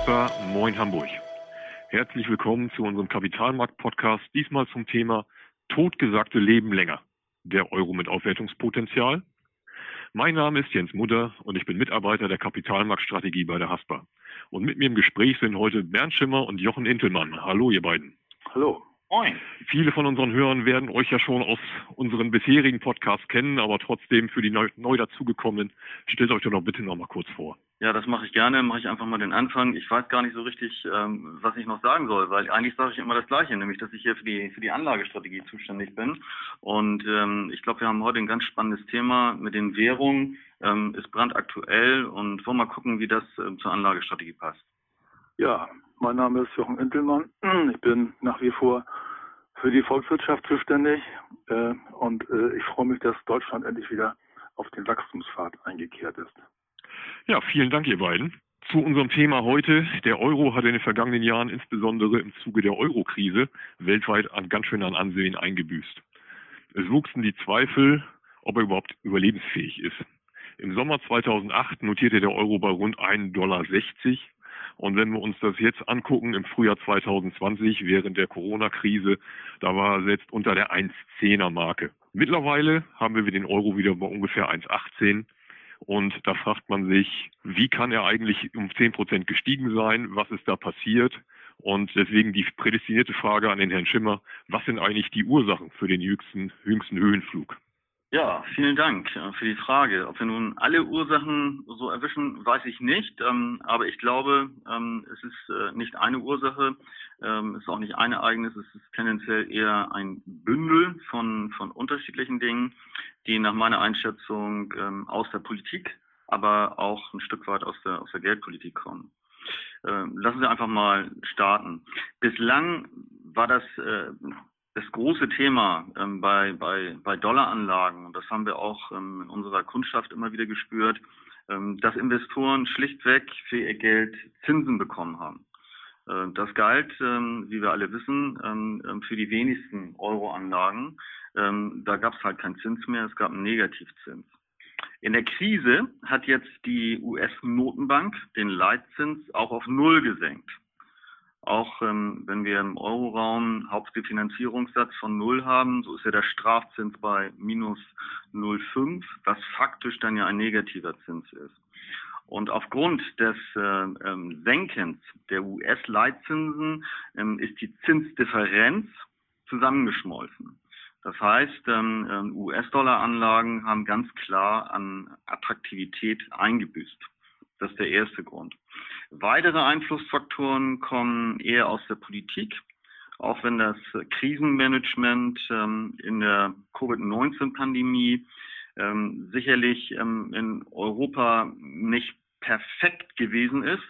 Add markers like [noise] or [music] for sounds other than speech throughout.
Hasper, moin Hamburg. Herzlich willkommen zu unserem Kapitalmarkt-Podcast, diesmal zum Thema Totgesagte leben länger. Der Euro mit Aufwertungspotenzial. Mein Name ist Jens Mutter und ich bin Mitarbeiter der Kapitalmarktstrategie bei der Hasper. Und mit mir im Gespräch sind heute Bernd Schimmer und Jochen Intelmann. Hallo, ihr beiden. Hallo. Moin. Viele von unseren Hörern werden euch ja schon aus unseren bisherigen Podcasts kennen, aber trotzdem für die neu, neu dazugekommenen, stellt euch doch noch bitte noch mal kurz vor. Ja, das mache ich gerne. Mache ich einfach mal den Anfang. Ich weiß gar nicht so richtig, ähm, was ich noch sagen soll, weil eigentlich sage ich immer das Gleiche, nämlich, dass ich hier für die für die Anlagestrategie zuständig bin. Und ähm, ich glaube, wir haben heute ein ganz spannendes Thema mit den Währungen. Ähm, ist brandaktuell und wollen mal gucken, wie das ähm, zur Anlagestrategie passt. Ja, mein Name ist Jochen Intelmann. Ich bin nach wie vor für die Volkswirtschaft zuständig äh, und äh, ich freue mich, dass Deutschland endlich wieder auf den Wachstumspfad eingekehrt ist. Ja, vielen Dank, ihr beiden. Zu unserem Thema heute. Der Euro hat in den vergangenen Jahren insbesondere im Zuge der Euro-Krise weltweit an ganz schön an Ansehen eingebüßt. Es wuchsen die Zweifel, ob er überhaupt überlebensfähig ist. Im Sommer 2008 notierte der Euro bei rund 1,60 Dollar und wenn wir uns das jetzt angucken, im Frühjahr 2020, während der Corona-Krise, da war er selbst unter der 1,10er Marke. Mittlerweile haben wir den Euro wieder bei ungefähr 1,18. Und da fragt man sich, wie kann er eigentlich um 10 Prozent gestiegen sein? Was ist da passiert? Und deswegen die prädestinierte Frage an den Herrn Schimmer, was sind eigentlich die Ursachen für den jüngsten, jüngsten Höhenflug? Ja, vielen Dank äh, für die Frage. Ob wir nun alle Ursachen so erwischen, weiß ich nicht. Ähm, aber ich glaube, ähm, es ist äh, nicht eine Ursache, ähm, es ist auch nicht ein Ereignis, es ist tendenziell eher ein Bündel von, von unterschiedlichen Dingen, die nach meiner Einschätzung aus der Politik, aber auch ein Stück weit aus der, aus der Geldpolitik kommen. Lassen Sie einfach mal starten. Bislang war das äh, das große Thema ähm, bei, bei, bei Dollaranlagen, und das haben wir auch ähm, in unserer Kundschaft immer wieder gespürt, ähm, dass Investoren schlichtweg für ihr Geld Zinsen bekommen haben. Äh, das galt, ähm, wie wir alle wissen, ähm, ähm, für die wenigsten Euroanlagen. Da gab es halt keinen Zins mehr, es gab einen Negativzins. In der Krise hat jetzt die US-Notenbank den Leitzins auch auf Null gesenkt. Auch ähm, wenn wir im Euroraum Hauptrefinanzierungssatz von Null haben, so ist ja der Strafzins bei minus 0,5, was faktisch dann ja ein negativer Zins ist. Und aufgrund des äh, ähm, Senkens der US-Leitzinsen ähm, ist die Zinsdifferenz zusammengeschmolzen. Das heißt, ähm, ähm US-Dollar-Anlagen haben ganz klar an Attraktivität eingebüßt. Das ist der erste Grund. Weitere Einflussfaktoren kommen eher aus der Politik, auch wenn das Krisenmanagement ähm, in der Covid-19-Pandemie ähm, sicherlich ähm, in Europa nicht perfekt gewesen ist,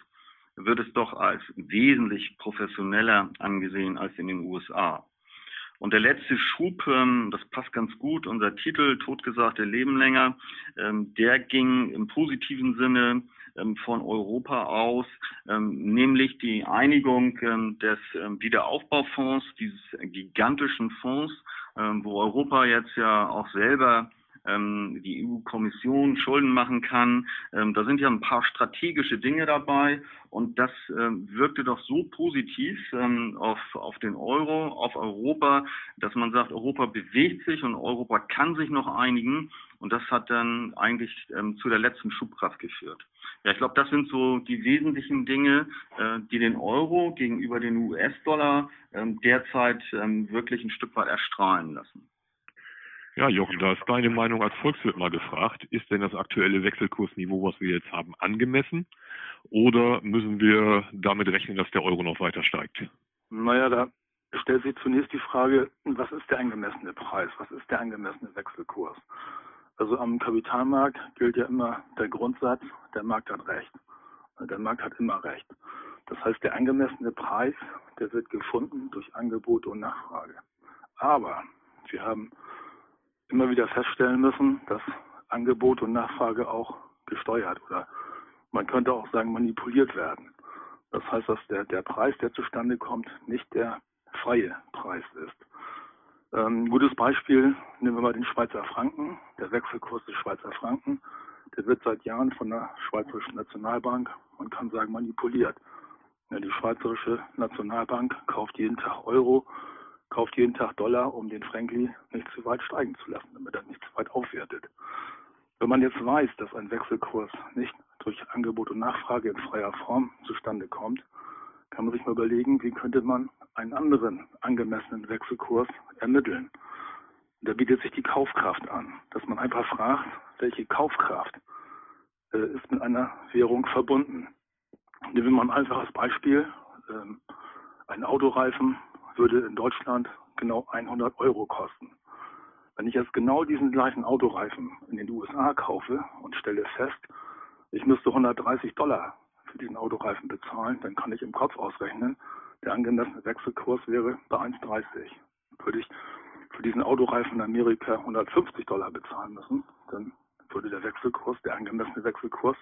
wird es doch als wesentlich professioneller angesehen als in den USA. Und der letzte Schub, ähm, das passt ganz gut, unser Titel Totgesagte Leben länger, ähm, der ging im positiven Sinne ähm, von Europa aus, nämlich die Einigung des Wiederaufbaufonds, dieses gigantischen Fonds, wo Europa jetzt ja auch selber die EU-Kommission Schulden machen kann. da sind ja ein paar strategische Dinge dabei und das wirkte doch so positiv auf, auf den Euro, auf Europa, dass man sagt, Europa bewegt sich und Europa kann sich noch einigen und das hat dann eigentlich zu der letzten Schubkraft geführt. Ja, ich glaube, das sind so die wesentlichen Dinge, äh, die den Euro gegenüber den US-Dollar ähm, derzeit ähm, wirklich ein Stück weit erstrahlen lassen. Ja, Jochen, da ist deine Meinung als Volkswirt mal gefragt. Ist denn das aktuelle Wechselkursniveau, was wir jetzt haben, angemessen? Oder müssen wir damit rechnen, dass der Euro noch weiter steigt? Naja, da stellt sich zunächst die Frage, was ist der angemessene Preis? Was ist der angemessene Wechselkurs? Also am Kapitalmarkt gilt ja immer der Grundsatz, der Markt hat recht. Der Markt hat immer recht. Das heißt, der angemessene Preis, der wird gefunden durch Angebot und Nachfrage. Aber wir haben immer wieder feststellen müssen, dass Angebot und Nachfrage auch gesteuert oder man könnte auch sagen manipuliert werden. Das heißt, dass der, der Preis, der zustande kommt, nicht der freie Preis ist. Ähm, gutes Beispiel, nehmen wir mal den Schweizer Franken. Der Wechselkurs des Schweizer Franken, der wird seit Jahren von der Schweizerischen Nationalbank, man kann sagen, manipuliert. Ja, die Schweizerische Nationalbank kauft jeden Tag Euro, kauft jeden Tag Dollar, um den Franklin nicht zu weit steigen zu lassen, damit er nicht zu weit aufwertet. Wenn man jetzt weiß, dass ein Wechselkurs nicht durch Angebot und Nachfrage in freier Form zustande kommt, kann man sich mal überlegen, wie könnte man einen anderen angemessenen Wechselkurs ermitteln. Da bietet sich die Kaufkraft an, dass man einfach fragt, welche Kaufkraft äh, ist mit einer Währung verbunden. Nehmen wir mal ein einfaches Beispiel. Ähm, ein Autoreifen würde in Deutschland genau 100 Euro kosten. Wenn ich jetzt genau diesen gleichen Autoreifen in den USA kaufe und stelle fest, ich müsste 130 Dollar für diesen Autoreifen bezahlen, dann kann ich im Kopf ausrechnen, der angemessene Wechselkurs wäre bei 1,30. Würde ich für diesen Autoreifen in Amerika 150 Dollar bezahlen müssen, dann würde der Wechselkurs, der angemessene Wechselkurs,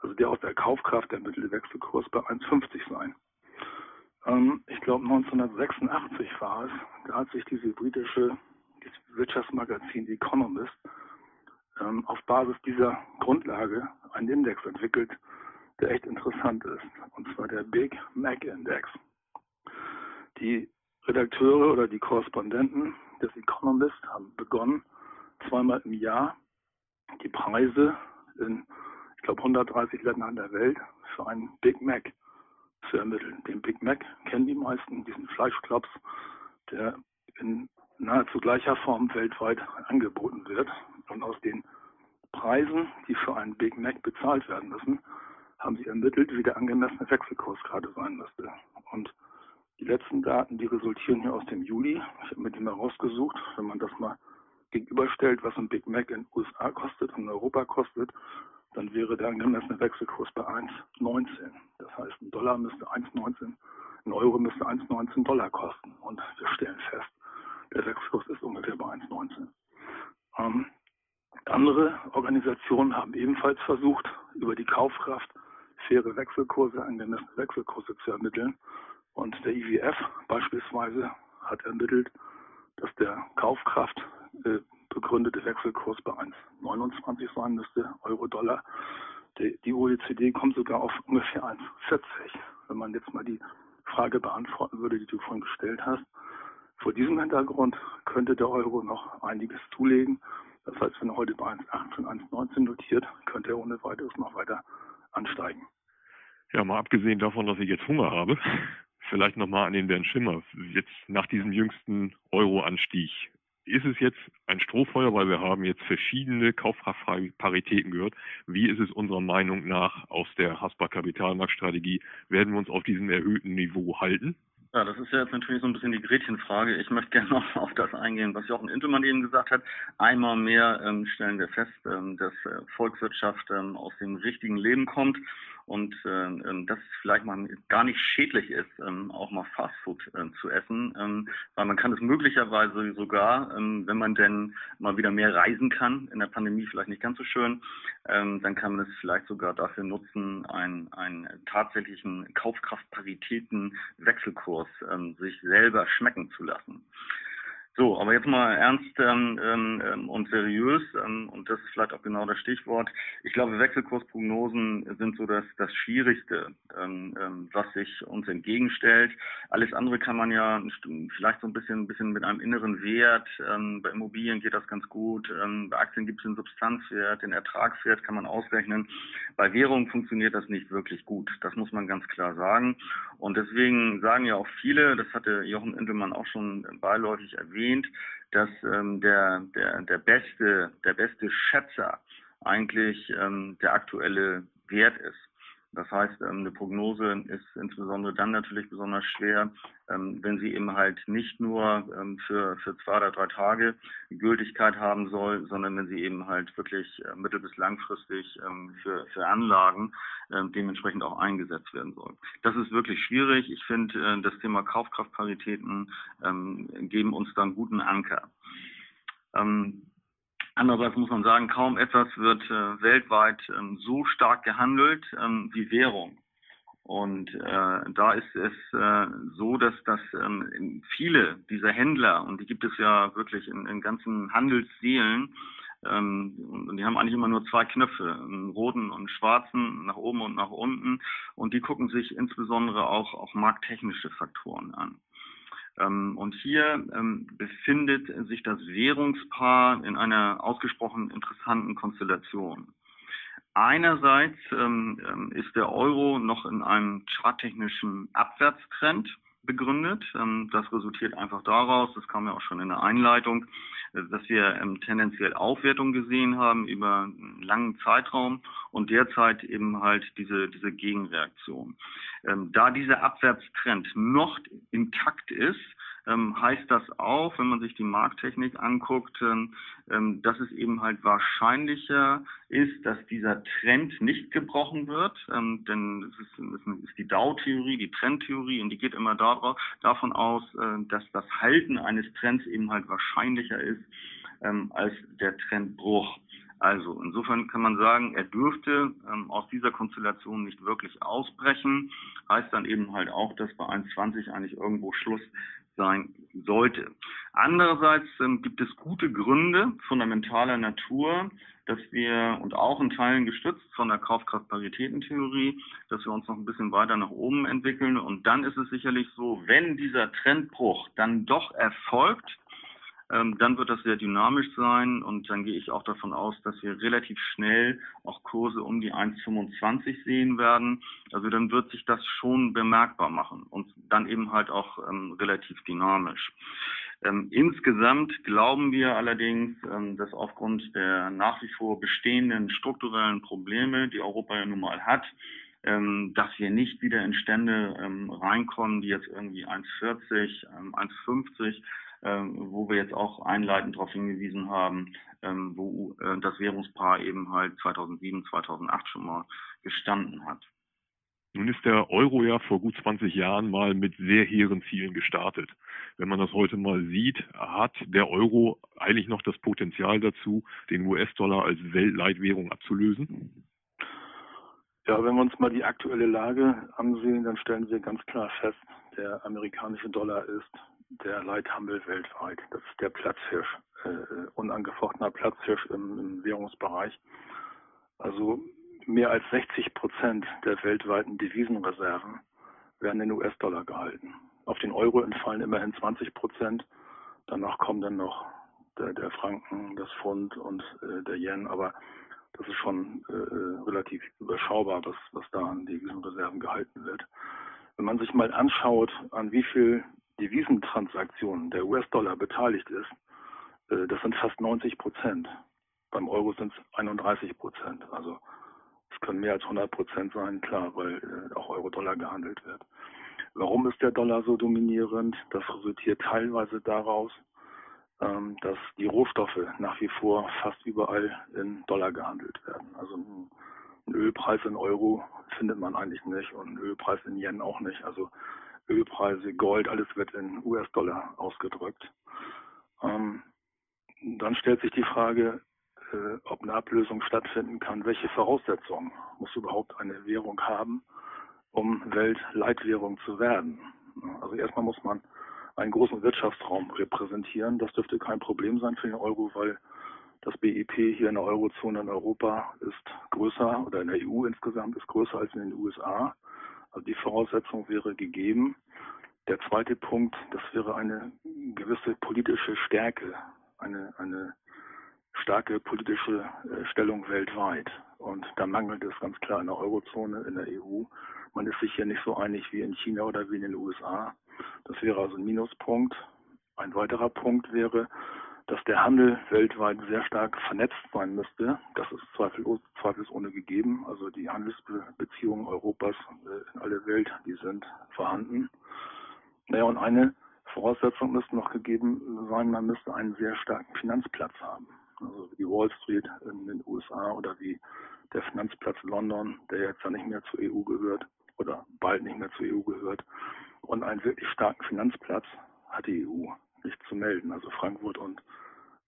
also der aus der Kaufkraft ermittelte Wechselkurs bei 1,50 sein. Ähm, ich glaube 1986 war es, da hat sich diese britische Wirtschaftsmagazin The Economist ähm, auf Basis dieser Grundlage einen Index entwickelt, der echt interessant ist, und zwar der Big Mac Index. Die Redakteure oder die Korrespondenten des Economist haben begonnen, zweimal im Jahr die Preise in, ich glaube, 130 Ländern der Welt für einen Big Mac zu ermitteln. Den Big Mac kennen die meisten, diesen Fleischklops, der in nahezu gleicher Form weltweit angeboten wird. Und aus den Preisen, die für einen Big Mac bezahlt werden müssen, haben sie ermittelt, wie der angemessene Wechselkurs gerade sein müsste. Und die letzten Daten, die resultieren hier aus dem Juli. Ich habe mir die mal rausgesucht. Wenn man das mal gegenüberstellt, was ein Big Mac in den USA kostet und in Europa kostet, dann wäre der angemessene Wechselkurs bei 1,19. Das heißt, ein Dollar müsste 1,19, ein Euro müsste 1,19 Dollar kosten. Und wir stellen fest, der Wechselkurs ist ungefähr bei 1,19. Ähm, andere Organisationen haben ebenfalls versucht, über die Kaufkraft faire Wechselkurse, angemessene Wechselkurse zu ermitteln. Und der IWF beispielsweise hat ermittelt, dass der Kaufkraft äh, begründete Wechselkurs bei 1,29 sein müsste, Euro-Dollar. Die, OECD kommt sogar auf ungefähr 1,40. Wenn man jetzt mal die Frage beantworten würde, die du vorhin gestellt hast. Vor diesem Hintergrund könnte der Euro noch einiges zulegen. Das heißt, wenn er heute bei 1,18, 1,19 notiert, könnte er ohne weiteres noch weiter ansteigen. Ja, mal abgesehen davon, dass ich jetzt Hunger habe, [laughs] vielleicht nochmal an den Bernd Schimmer. Jetzt nach diesem jüngsten Euro-Anstieg, ist es jetzt ein Strohfeuer, weil wir haben jetzt verschiedene Kaufkraftparitäten gehört. Wie ist es unserer Meinung nach aus der Hasper Kapitalmarktstrategie? Werden wir uns auf diesem erhöhten Niveau halten? Ja, das ist ja jetzt natürlich so ein bisschen die Gretchenfrage. Ich möchte gerne noch auf das eingehen, was Jochen Intelmann eben gesagt hat. Einmal mehr ähm, stellen wir fest, ähm, dass äh, Volkswirtschaft ähm, aus dem richtigen Leben kommt und äh, ähm, dass es vielleicht mal gar nicht schädlich ist, ähm, auch mal Fastfood äh, zu essen, ähm, weil man kann es möglicherweise sogar, ähm, wenn man denn mal wieder mehr reisen kann, in der Pandemie vielleicht nicht ganz so schön, ähm, dann kann man es vielleicht sogar dafür nutzen, einen, einen tatsächlichen Kaufkraftparitäten Wechselkurs ähm, sich selber schmecken zu lassen. So, aber jetzt mal ernst ähm, ähm, und seriös, ähm, und das ist vielleicht auch genau das Stichwort. Ich glaube, Wechselkursprognosen sind so das, das Schwierigste, ähm, ähm, was sich uns entgegenstellt. Alles andere kann man ja vielleicht so ein bisschen, ein bisschen mit einem inneren Wert. Ähm, bei Immobilien geht das ganz gut. Ähm, bei Aktien gibt es den Substanzwert, den Ertragswert kann man ausrechnen. Bei Währungen funktioniert das nicht wirklich gut. Das muss man ganz klar sagen. Und deswegen sagen ja auch viele, das hatte Jochen Intelmann auch schon beiläufig erwähnt, dass ähm, der, der, der, beste, der beste Schätzer eigentlich ähm, der aktuelle Wert ist. Das heißt, ähm, eine Prognose ist insbesondere dann natürlich besonders schwer, ähm, wenn sie eben halt nicht nur ähm, für, für zwei oder drei Tage Gültigkeit haben soll, sondern wenn sie eben halt wirklich äh, mittel- bis langfristig für, für Anlagen dementsprechend auch eingesetzt werden soll. Das ist wirklich schwierig. Ich finde, äh, das Thema Kaufkraftparitäten geben uns dann guten Anker. Andererseits muss man sagen, kaum etwas wird äh, weltweit ähm, so stark gehandelt ähm, wie Währung. Und äh, da ist es äh, so, dass, dass ähm, viele dieser Händler, und die gibt es ja wirklich in, in ganzen Handelsseelen, Ähm, und die haben eigentlich immer nur zwei Knöpfe, einen roten und einen schwarzen, nach oben und nach unten. Und die gucken sich insbesondere auch, auch markttechnische Faktoren an. Ähm, und hier ähm, befindet sich das Währungspaar in einer ausgesprochen interessanten Konstellation. Einerseits ähm, ist der Euro noch in einem charttechnischen Abwärtstrend begründet. das resultiert einfach daraus, das kam ja auch schon in der Einleitung, dass wir ähm, tendenziell Aufwertung gesehen haben über einen langen Zeitraum und derzeit eben halt diese, diese Gegenreaktion. Ähm, da dieser Abwärtstrend noch intakt ist, ähm, heißt das auch, wenn man sich die Markttechnik anguckt, ähm, ähm, dass es eben halt wahrscheinlicher ist, dass dieser Trend nicht gebrochen wird. Ähm, denn es ist, es ist die Dow-Theorie, die Trendtheorie und die geht immer darauf, davon aus, äh, dass das Halten eines Trends eben halt wahrscheinlicher ist ähm, als der Trendbruch. Also insofern kann man sagen, er dürfte ähm, aus dieser Konstellation nicht wirklich ausbrechen. Heißt dann eben halt auch, dass bei 1,20 eigentlich irgendwo Schluss sein sollte. Andererseits ähm, gibt es gute Gründe fundamentaler Natur, dass wir, und auch in Teilen gestützt von der Kaufkraftparitätentheorie, dass wir uns noch ein bisschen weiter nach oben entwickeln. Und dann ist es sicherlich so, wenn dieser Trendbruch dann doch erfolgt, ähm, dann wird das sehr dynamisch sein und dann gehe ich auch davon aus, dass wir relativ schnell auch Kurse um die 1,25 sehen werden. Also dann wird sich das schon bemerkbar machen und dann eben halt auch ähm, relativ dynamisch. Ähm, insgesamt glauben wir allerdings, ähm, dass aufgrund der nach wie vor bestehenden strukturellen Probleme, die Europa ja nun mal hat, ähm, dass wir nicht wieder in Stände ähm, reinkommen, die jetzt irgendwie 1,40, 1,50 ähm, wo wir jetzt auch einleitend darauf hingewiesen haben, ähm, wo äh, das Währungspaar eben halt 2007, 2008 schon mal gestanden hat. Nun ist der Euro ja vor gut 20 Jahren mal mit sehr hehren Zielen gestartet. Wenn man das heute mal sieht, hat der Euro eigentlich noch das Potenzial dazu, den US-Dollar als Weltleitwährung abzulösen? Ja, wenn wir uns mal die aktuelle Lage ansehen, dann stellen wir ganz klar fest, der amerikanische Dollar ist der Leithandel weltweit. Das ist der Platzhirsch, äh, äh, unangefochtener Platzhirsch im, im Währungsbereich. Also mehr als 60 Prozent der weltweiten Devisenreserven werden in US-Dollar gehalten. Auf den Euro entfallen immerhin 20 Prozent. Danach kommen dann noch der, der Franken, das Pfund und äh, der Yen. Aber das ist schon äh, äh relativ überschaubar, was, was da an Devisenreserven gehalten wird. Wenn man sich mal anschaut, an wie viel Devisentransaktionen der US-Dollar beteiligt ist, äh, das sind fast 90 Prozent. Beim Euro sind es 31 Prozent. Also es können mehr als 100 Prozent sein, klar, weil äh, auch Euro-Dollar gehandelt wird. Warum ist der Dollar so dominierend? Das resultiert teilweise daraus, ähm, dass die Rohstoffe nach wie vor fast überall in Dollar gehandelt werden. Also ein Ölpreis in Euro findet man eigentlich nicht und ein Ölpreis in Yen auch nicht. Also Ölpreise, Gold, alles wird in US-Dollar ausgedrückt. Ähm, dann stellt sich die Frage, äh, ob eine Ablösung stattfinden kann. Welche Voraussetzungen muss überhaupt eine Währung haben, um Weltleitwährung zu werden? Also erstmal muss man einen großen Wirtschaftsraum repräsentieren. Das dürfte kein Problem sein für den Euro, weil das BIP hier in der Eurozone in Europa ist größer oder in der EU insgesamt ist größer als in den USA. Also die Voraussetzung wäre gegeben. Der zweite Punkt, das wäre eine gewisse politische Stärke, eine, eine starke politische äh, Stellung weltweit. Und da mangelt es ganz klar in der Eurozone, in der EU. Man ist sich hier nicht so einig wie in China oder wie in den USA. Das wäre also ein Minuspunkt. Ein weiterer Punkt wäre, dass der Handel weltweit sehr stark vernetzt sein müsste. Das ist zweifellos, zweifelsohne gegeben. Also die Handelsbeziehungen Europas äh, in alle Welt, die sind vorhanden. Naja, und eine Voraussetzung müsste noch gegeben sein, man müsste einen sehr starken Finanzplatz haben. Also wie die Wall Street in den USA oder wie der Finanzplatz London, der jetzt ja nicht mehr zur EU gehört oder bald nicht mehr zur EU gehört. Und einen wirklich starken Finanzplatz hat die EU nicht zu melden. Also Frankfurt und,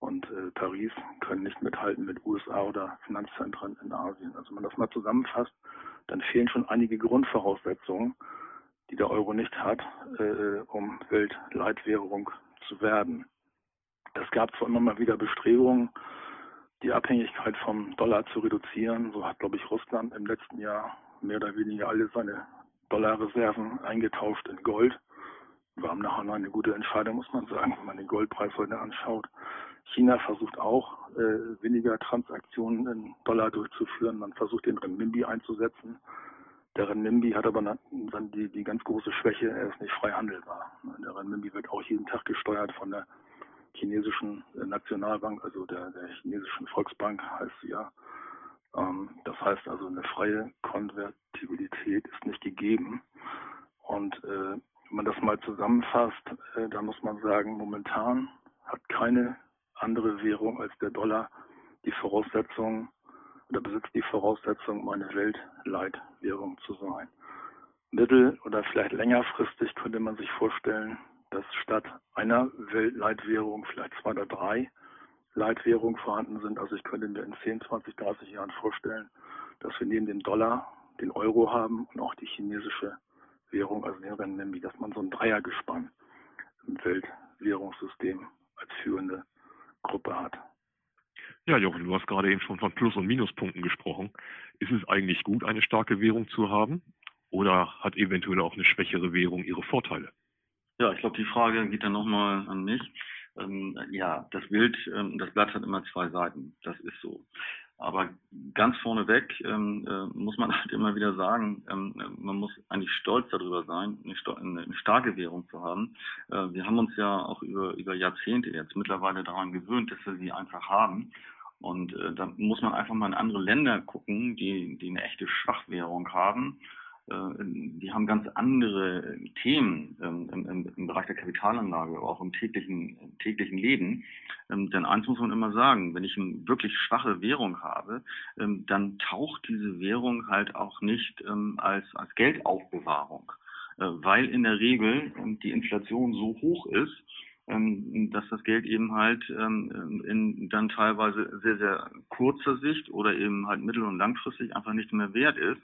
und äh, Paris können nicht mithalten mit USA oder Finanzzentren in Asien. Also wenn man das mal zusammenfasst, dann fehlen schon einige Grundvoraussetzungen, die der Euro nicht hat, äh, um Weltleitwährung zu werden. Es gab zwar immer mal wieder Bestrebungen, die Abhängigkeit vom Dollar zu reduzieren. So hat, glaube ich, Russland im letzten Jahr mehr oder weniger alle seine Dollarreserven eingetauscht in Gold. Wir haben nachher eine gute Entscheidung, muss man sagen, wenn man den Goldpreis heute anschaut. China versucht auch, äh, weniger Transaktionen in Dollar durchzuführen. Man versucht, den Renminbi einzusetzen. Der Renminbi hat aber dann die, die ganz große Schwäche, er ist nicht frei handelbar. Der Renminbi wird auch jeden Tag gesteuert von der chinesischen Nationalbank, also der, der chinesischen Volksbank heißt sie ja. Ähm, das heißt also, eine freie Konvertibilität ist nicht gegeben. Und äh, wenn man das mal zusammenfasst, äh, dann muss man sagen, momentan hat keine andere Währung als der Dollar die Voraussetzung oder besitzt die Voraussetzung, um eine Weltleitwährung zu sein. Mittel- oder vielleicht längerfristig könnte man sich vorstellen, dass statt einer Weltleitwährung vielleicht zwei oder drei Leitwährungen vorhanden sind. Also ich könnte mir in 10, 20, 30 Jahren vorstellen, dass wir neben dem Dollar den Euro haben und auch die chinesische Währung, also den Renminbi, dass man so ein Dreiergespann im Weltwährungssystem als führende Gruppe hat. Ja, Jochen, du hast gerade eben schon von Plus- und Minuspunkten gesprochen. Ist es eigentlich gut, eine starke Währung zu haben? Oder hat eventuell auch eine schwächere Währung ihre Vorteile? Ja, ich glaube, die Frage geht dann nochmal an mich. Ähm, ja, das Bild, ähm, das Blatt hat immer zwei Seiten. Das ist so. Aber ganz vorneweg ähm, äh, muss man [laughs] halt immer wieder sagen, ähm, man muss eigentlich stolz darüber sein, eine, eine starke Währung zu haben. Äh, wir haben uns ja auch über, über Jahrzehnte jetzt mittlerweile daran gewöhnt, dass wir sie einfach haben. Und äh, da muss man einfach mal in andere Länder gucken, die, die eine echte Schwachwährung haben die haben ganz andere Themen ähm, im, Bereich der Kapitalanlage, auch im täglichen, im täglichen Leben. Ähm, denn eins muss man immer sagen, wenn ich eine wirklich schwache Währung habe, ähm, dann taucht diese Währung halt auch nicht als, als Geldaufbewahrung, äh, weil in der Regel die Inflation so hoch ist, dass das Geld eben halt in dann teilweise sehr, sehr kurzer Sicht oder eben halt mittel- und langfristig einfach nicht mehr wert ist.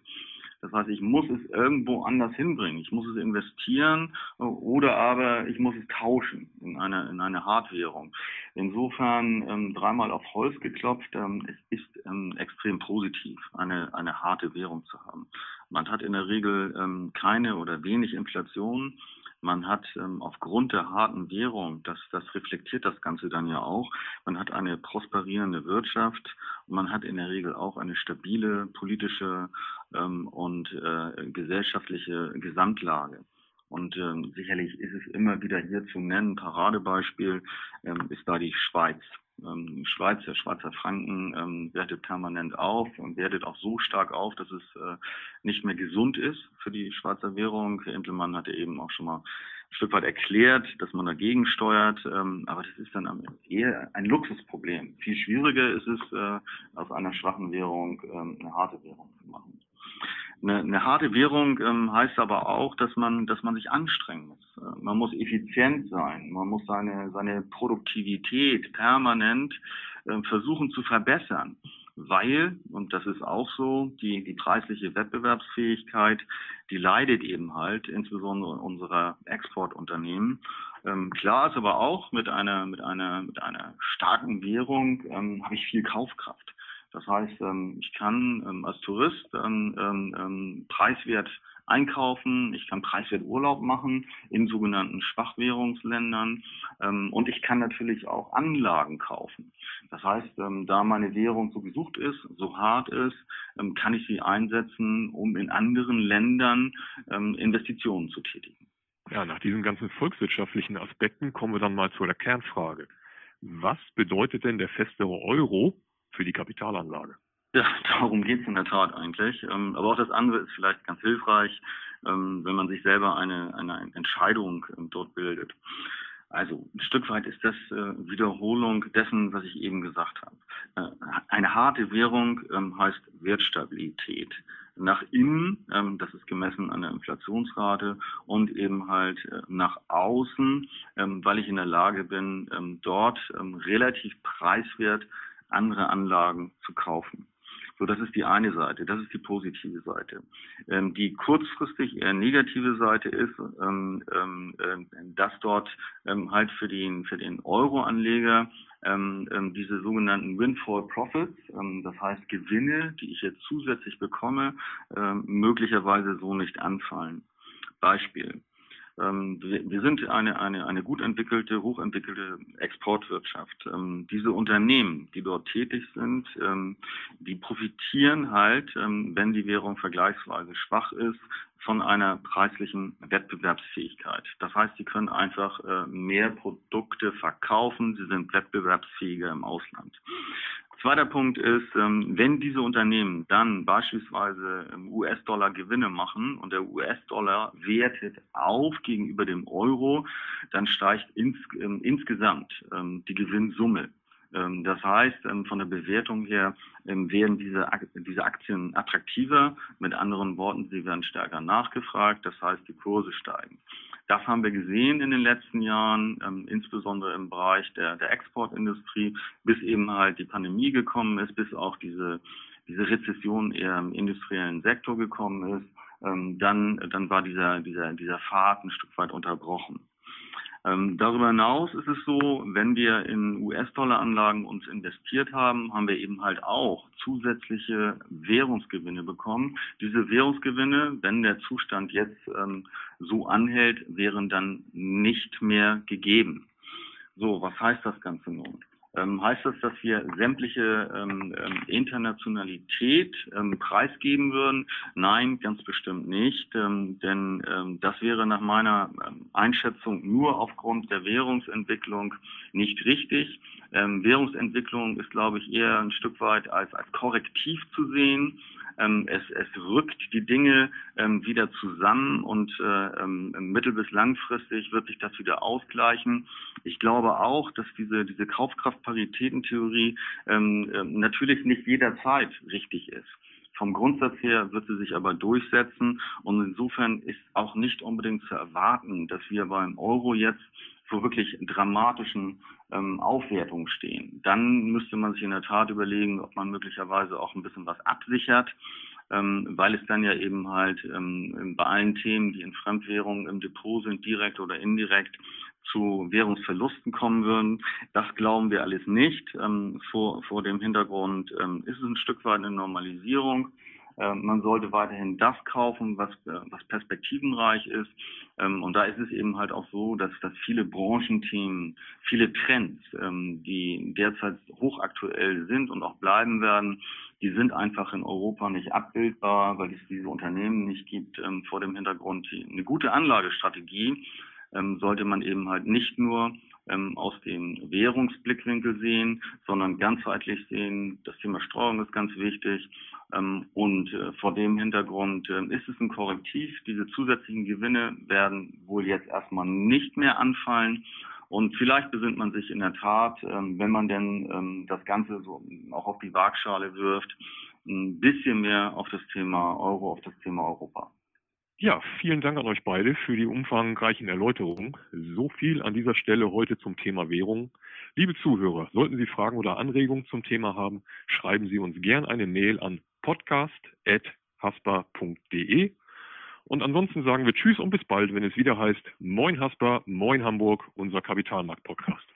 Das heißt, ich muss es irgendwo anders hinbringen. Ich muss es investieren oder aber ich muss es tauschen in eine, in eine Hardwährung. Insofern ähm, dreimal auf Holz geklopft, ähm, es ist ähm, extrem positiv, eine, eine harte Währung zu haben. Man hat in der Regel ähm, keine oder wenig Inflation. Man hat ähm, aufgrund der harten Währung, das, das reflektiert das Ganze dann ja auch, man hat eine prosperierende Wirtschaft und man hat in der Regel auch eine stabile politische ähm, und äh, gesellschaftliche Gesamtlage. Und ähm, sicherlich ist es immer wieder hier zu nennen, Paradebeispiel ähm, ist da die Schweiz. Ähm, Schweiz, der Schweizer Franken ähm, wertet permanent auf und wertet auch so stark auf, dass es äh, nicht mehr gesund ist für die Schweizer Währung. Herr Entelmann hatte eben auch schon mal ein Stück weit erklärt, dass man dagegen steuert, ähm, aber das ist dann eher ein Luxusproblem. Viel schwieriger ist es, äh, aus einer schwachen Währung ähm, eine harte Währung zu machen. Eine, eine harte Währung ähm, heißt aber auch, dass man, dass man sich anstrengen muss. Äh, man muss effizient sein. Man muss seine, seine Produktivität permanent äh, versuchen zu verbessern. Weil, und das ist auch so, die, die preisliche Wettbewerbsfähigkeit, die leidet eben halt, insbesondere unserer Exportunternehmen. Ähm, klar ist aber auch, mit einer, mit einer, mit einer starken Währung ähm, habe ich viel Kaufkraft. Das heißt, ähm, ich kann ähm, als Tourist ähm, preiswert einkaufen, ich kann preiswert Urlaub machen in sogenannten Schwachwährungsländern und ich kann natürlich auch Anlagen kaufen. Das heißt, da meine Währung so gesucht ist, so hart ist, kann ich sie einsetzen, um in anderen Ländern Investitionen zu tätigen. Ja, nach diesen ganzen volkswirtschaftlichen Aspekten kommen wir dann mal zu der Kernfrage. Was bedeutet denn der festere Euro für die Kapitalanlage. Ja, [laughs] darum geht es in der Tat eigentlich. Ähm, aber auch das andere ist vielleicht ganz hilfreich, ähm, wenn man sich selber eine, eine Entscheidung ähm, dort bildet. Also ein Stück weit ist das äh, Wiederholung dessen, was ich eben gesagt habe. Äh, eine harte Währung heißt Wertstabilität. Nach innen, das ist gemessen an der Inflationsrate und eben halt äh, nach außen, weil ich in der Lage bin, dort relativ preiswert andere Anlagen zu kaufen. So, das ist die eine Seite, das ist die positive Seite. Ähm, die kurzfristig eher negative Seite ist, ähm, ähm, dass dort ähm, halt für den, für den Euro-Anleger ähm, ähm, diese sogenannten Windfall Profits, ähm, das heißt Gewinne, die ich jetzt zusätzlich bekomme, ähm, möglicherweise so nicht anfallen. Beispiel. Ähm, wir sind eine, eine, eine gut entwickelte, hochentwickelte Exportwirtschaft. Ähm, diese Unternehmen, die dort tätig sind, ähm, die profitieren halt, wenn die Währung vergleichsweise schwach ist, von einer preislichen Wettbewerbsfähigkeit. Das heißt, sie können einfach äh, mehr Produkte verkaufen, sie sind wettbewerbsfähiger im Ausland. Zweiter Punkt ist, ähm, wenn diese Unternehmen dann beispielsweise US-Dollar Gewinne machen und der US-Dollar wertet auf gegenüber dem Euro, dann steigt ins, ähm, insgesamt ähm, die Gewinnsumme. Das heißt, von der Bewertung her werden diese, diese Aktien attraktiver. Mit anderen Worten, sie werden stärker nachgefragt. Das heißt, die Kurse steigen. Das haben wir gesehen in den letzten Jahren, ähm, insbesondere im Bereich der, der Exportindustrie, bis eben halt die Pandemie gekommen ist, bis auch diese, diese Rezession eher im industriellen Sektor gekommen ist. Ähm, dann, dann war dieser, dieser, dieser Pfad ein Stück weit unterbrochen. Ähm, darüber hinaus ist es so, wenn wir in US-Dollar-Anlagen uns investiert haben, haben wir eben halt auch zusätzliche Währungsgewinne bekommen. Diese Währungsgewinne, wenn der Zustand jetzt ähm, so anhält, wären dann nicht mehr gegeben. So, was heißt das Ganze nun? Ähm, heißt das, dass wir sämtliche ähm, ähm, Internationalität ähm, preisgeben würden? Nein, ganz bestimmt nicht, ähm, denn ähm, das wäre nach meiner Einschätzung nur aufgrund der Währungsentwicklung nicht richtig. Währungsentwicklung ist, glaube ich, eher ein Stück weit als, als Korrektiv zu sehen. Ähm, es, es rückt die Dinge ähm, wieder zusammen und äh, ähm, mittel- bis langfristig wird sich das wieder ausgleichen. Ich glaube auch, dass diese, diese Kaufkraftparitätentheorie ähm, äh, natürlich nicht jederzeit richtig ist. Vom Grundsatz her wird sie sich aber durchsetzen und insofern ist auch nicht unbedingt zu erwarten, dass wir beim Euro jetzt vor wirklich dramatischen ähm, Aufwertungen stehen. Dann müsste man sich in der Tat überlegen, ob man möglicherweise auch ein bisschen was absichert, ähm, weil es dann ja eben halt ähm, bei allen Themen, die in Fremdwährungen im Depot sind, direkt oder indirekt, zu Währungsverlusten kommen würden. Das glauben wir alles nicht. Ähm, vor, vor dem Hintergrund ähm, ist es ein Stück weit eine Normalisierung. Ähm, man sollte weiterhin das kaufen, was, äh, was perspektivenreich ist. Ähm, und da ist es eben halt auch so, dass, dass viele Branchenthemen, viele Trends, ähm, die derzeit hochaktuell sind und auch bleiben werden, die sind einfach in Europa nicht abbildbar, weil es diese Unternehmen nicht gibt. Vor dem Hintergrund eine gute Anlagestrategie sollte man eben halt nicht nur ähm, aus dem Währungsblickwinkel sehen, sondern ganzheitlich sehen. Das Thema Streuung ist ganz wichtig. Ähm, und äh, vor dem Hintergrund äh, ist es ein Korrektiv. Diese zusätzlichen Gewinne werden wohl jetzt erstmal nicht mehr anfallen. Und vielleicht besinnt man sich in der Tat, ähm, wenn man denn ähm, das Ganze so auch auf die Waagschale wirft, ein bisschen mehr auf das Thema Euro, auf das Thema Europa. Ja, vielen Dank an euch beide für die umfangreichen Erläuterungen. So viel an dieser Stelle heute zum Thema Währung. Liebe Zuhörer, sollten Sie Fragen oder Anregungen zum Thema haben, schreiben Sie uns gern eine Mail an podcast.haspa.de. Und ansonsten sagen wir Tschüss und bis bald, wenn es wieder heißt Moin Haspa, Moin Hamburg, unser Kapitalmarkt-Podcast.